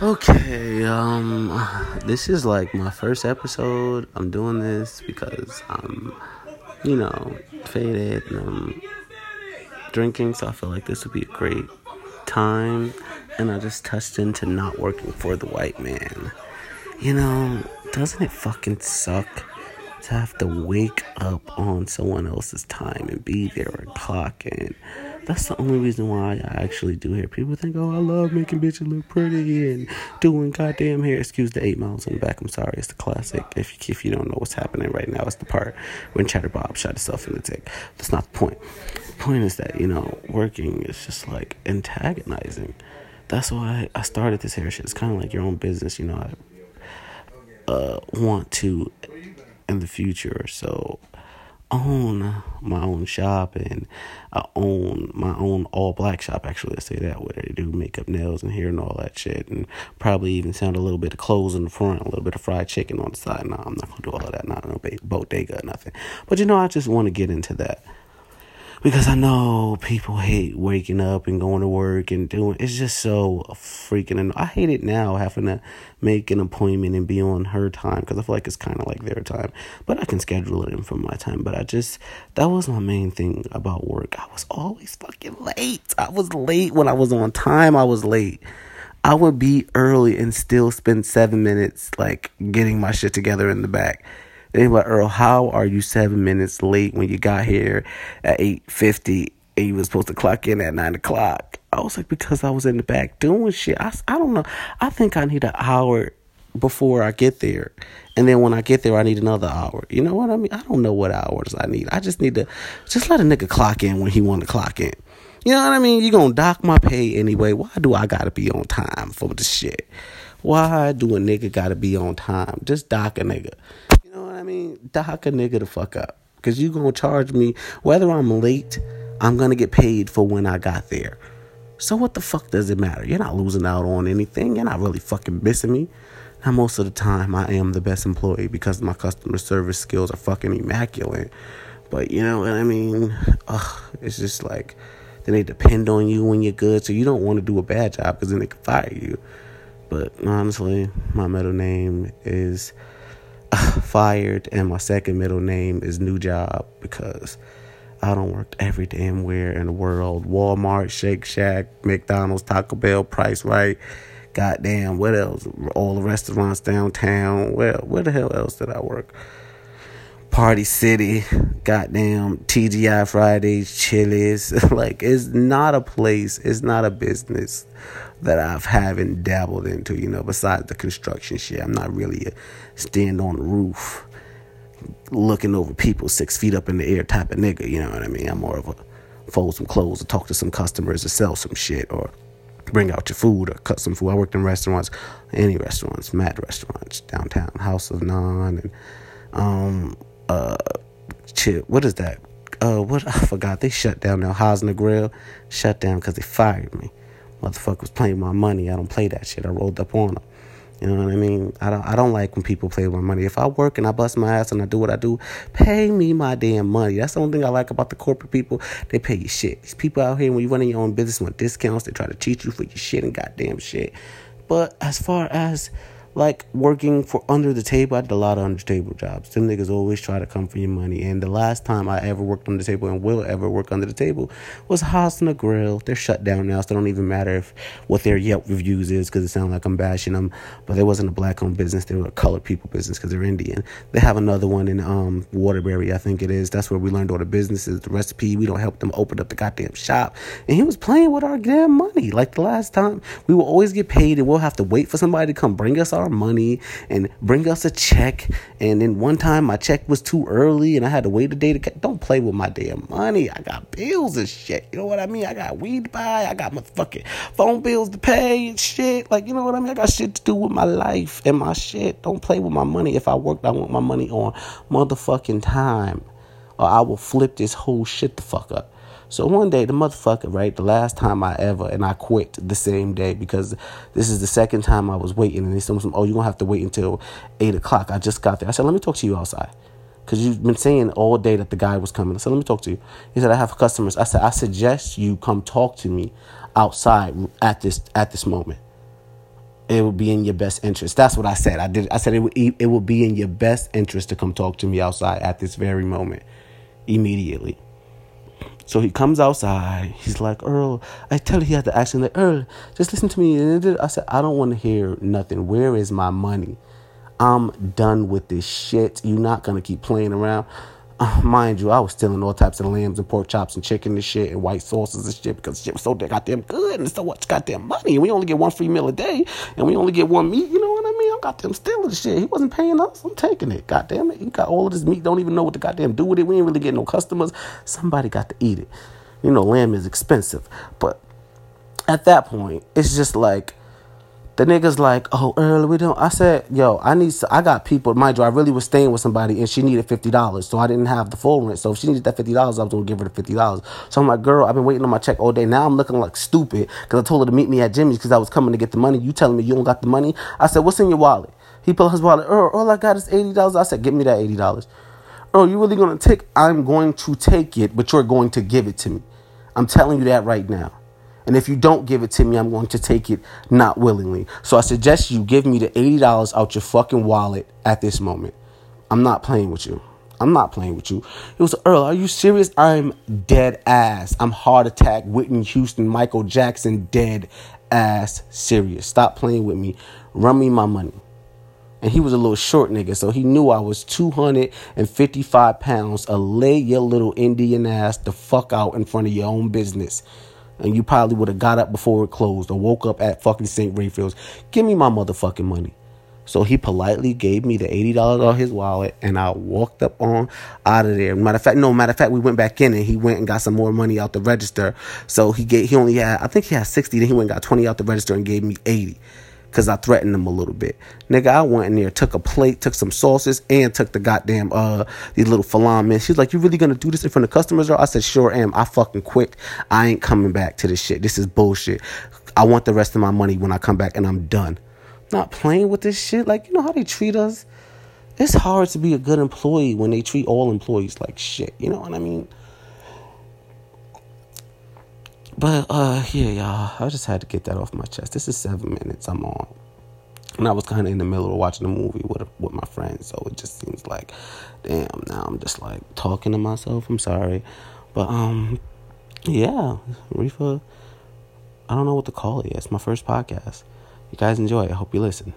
Okay, um, this is like my first episode. I'm doing this because I'm, you know, faded and I'm drinking, so I feel like this would be a great time. And I just touched into not working for the white man. You know, doesn't it fucking suck to have to wake up on someone else's time and be there and? That's the only reason why I actually do hair. People think, oh, I love making bitches look pretty and doing goddamn hair. Excuse the eight miles in the back. I'm sorry. It's the classic. If, if you don't know what's happening right now, it's the part when Cheddar Bob shot himself in the dick. That's not the point. The point is that, you know, working is just like antagonizing. That's why I started this hair shit. It's kind of like your own business, you know. I uh, want to in the future. So own my own shop and I own my own all black shop actually I say that where they do makeup nails and hair and all that shit and probably even sound a little bit of clothes in the front a little bit of fried chicken on the side. No I'm not gonna do all of that. Not no bodega or nothing. But you know I just want to get into that because I know people hate waking up and going to work and doing it's just so freaking and I hate it now having to make an appointment and be on her time because I feel like it's kind of like their time. But I can schedule it in for my time. But I just that was my main thing about work. I was always fucking late. I was late when I was on time. I was late. I would be early and still spend seven minutes like getting my shit together in the back were like, Earl, how are you seven minutes late when you got here at eight fifty and you was supposed to clock in at nine o'clock? I was like, because I was in the back doing shit. I, I don't know. I think I need an hour before I get there. And then when I get there, I need another hour. You know what I mean? I don't know what hours I need. I just need to just let a nigga clock in when he want to clock in. You know what I mean? You gonna dock my pay anyway. Why do I gotta be on time for the shit? Why do a nigga gotta be on time? Just dock a nigga. You know what I mean? Dock a nigga the fuck up. Cause you gonna charge me whether I'm late, I'm gonna get paid for when I got there. So what the fuck does it matter? You're not losing out on anything. You're not really fucking missing me. Now most of the time I am the best employee because my customer service skills are fucking immaculate. But you know what I mean? Ugh, it's just like then they depend on you when you're good, so you don't want to do a bad job because then they can fire you. But honestly, my middle name is fired, and my second middle name is new job because I don't work every damn where in the world. Walmart, Shake Shack, McDonald's, Taco Bell, Price Rite. Goddamn, what else? All the restaurants downtown. Well, where the hell else did I work? Party City, goddamn TGI Fridays, Chili's. like it's not a place, it's not a business that I've haven't dabbled into, you know, besides the construction shit. I'm not really a stand on the roof looking over people six feet up in the air type of nigga, you know what I mean? I'm more of a fold some clothes or talk to some customers or sell some shit or bring out your food or cut some food. I worked in restaurants, any restaurants, mad restaurants, downtown, House of Naan and um uh chip what is that? Uh what I forgot they shut down now Hosner Grill shut down because they fired me. Motherfuckers playing my money. I don't play that shit. I rolled up on them. You know what I mean? I don't I don't like when people play with my money. If I work and I bust my ass and I do what I do, pay me my damn money. That's the only thing I like about the corporate people. They pay you shit. These people out here when you running your own business want discounts, they try to cheat you for your shit and goddamn shit. But as far as like working for under the table. I did a lot of under table jobs. Them niggas always try to come for your money. And the last time I ever worked under the table and will ever work under the table was Haas Grill. They're shut down now, so it don't even matter if what their Yelp reviews is because it sounds like I'm bashing them. But they wasn't a black owned business; they were a colored people business because they're Indian. They have another one in um, Waterbury, I think it is. That's where we learned all the businesses, the recipe. We don't help them open up the goddamn shop. And he was playing with our damn money. Like the last time, we will always get paid, and we'll have to wait for somebody to come bring us our our money and bring us a check. And then one time my check was too early and I had to wait a day to get. Don't play with my damn money. I got bills and shit. You know what I mean? I got weed to buy. I got my fucking phone bills to pay and shit. Like, you know what I mean? I got shit to do with my life and my shit. Don't play with my money. If I worked, I want my money on motherfucking time. Or I will flip this whole shit the fuck up. So one day, the motherfucker, right, the last time I ever, and I quit the same day because this is the second time I was waiting, and they me, oh, you're going to have to wait until 8 o'clock. I just got there. I said, let me talk to you outside. Because you've been saying all day that the guy was coming. I said, let me talk to you. He said, I have customers. I said, I suggest you come talk to me outside at this at this moment. it would be in your best interest. That's what I said. I did. I said it would. It would be in your best interest to come talk to me outside at this very moment, immediately. So he comes outside. He's like, Earl, I tell you, he had the accent like, Earl, just listen to me. I said, I don't want to hear nothing. Where is my money? I'm done with this shit. You're not gonna keep playing around. Uh, mind you, I was stealing all types of lambs and pork chops and chicken and shit and white sauces and shit because shit was so goddamn good and so much goddamn money. And we only get one free meal a day and we only get one meat. You know what I? I'm goddamn stealing shit. He wasn't paying us. I'm taking it. Goddamn it. He got all of this meat. Don't even know what to goddamn do with it. We ain't really getting no customers. Somebody got to eat it. You know, lamb is expensive, but at that point, it's just like the nigga's like, oh, early we don't. I said, yo, I need. I got people. Mind you, I really was staying with somebody, and she needed fifty dollars, so I didn't have the full rent. So if she needed that fifty dollars, I was gonna give her the fifty dollars. So I'm like, girl, I've been waiting on my check all day. Now I'm looking like stupid because I told her to meet me at Jimmy's because I was coming to get the money. You telling me you don't got the money? I said, what's in your wallet? He pulled his wallet. Oh, all I got is eighty dollars. I said, give me that eighty dollars. Oh, you really gonna take? I'm going to take it, but you're going to give it to me. I'm telling you that right now. And if you don't give it to me, I'm going to take it not willingly. So I suggest you give me the $80 out your fucking wallet at this moment. I'm not playing with you. I'm not playing with you. It was Earl. Are you serious? I'm dead ass. I'm heart attack, Whitney Houston, Michael Jackson, dead ass serious. Stop playing with me. Run me my money. And he was a little short nigga, so he knew I was 255 pounds. A lay your little Indian ass the fuck out in front of your own business and you probably would have got up before it closed or woke up at fucking St. Raphael's. Give me my motherfucking money. So he politely gave me the $80 out his wallet and I walked up on out of there. Matter of fact, no, matter of fact, we went back in and he went and got some more money out the register. So he gave, he only had, I think he had 60, then he went and got 20 out the register and gave me 80 because I threatened him a little bit. Nigga, I went in there, took a plate, took some sauces, and took the goddamn uh these little falafel. She's like, "You really gonna do this in front of customers?" I said, "Sure am. I fucking quit. I ain't coming back to this shit. This is bullshit. I want the rest of my money when I come back, and I'm done. Not playing with this shit. Like you know how they treat us. It's hard to be a good employee when they treat all employees like shit. You know what I mean?" But uh yeah, y'all, I just had to get that off my chest. This is seven minutes I'm on. And I was kind of in the middle of watching a movie with with my friends, so it just seems like, damn. Now I'm just like talking to myself. I'm sorry, but um, yeah, Reefa. I don't know what to call it. It's my first podcast. You guys enjoy. I hope you listen.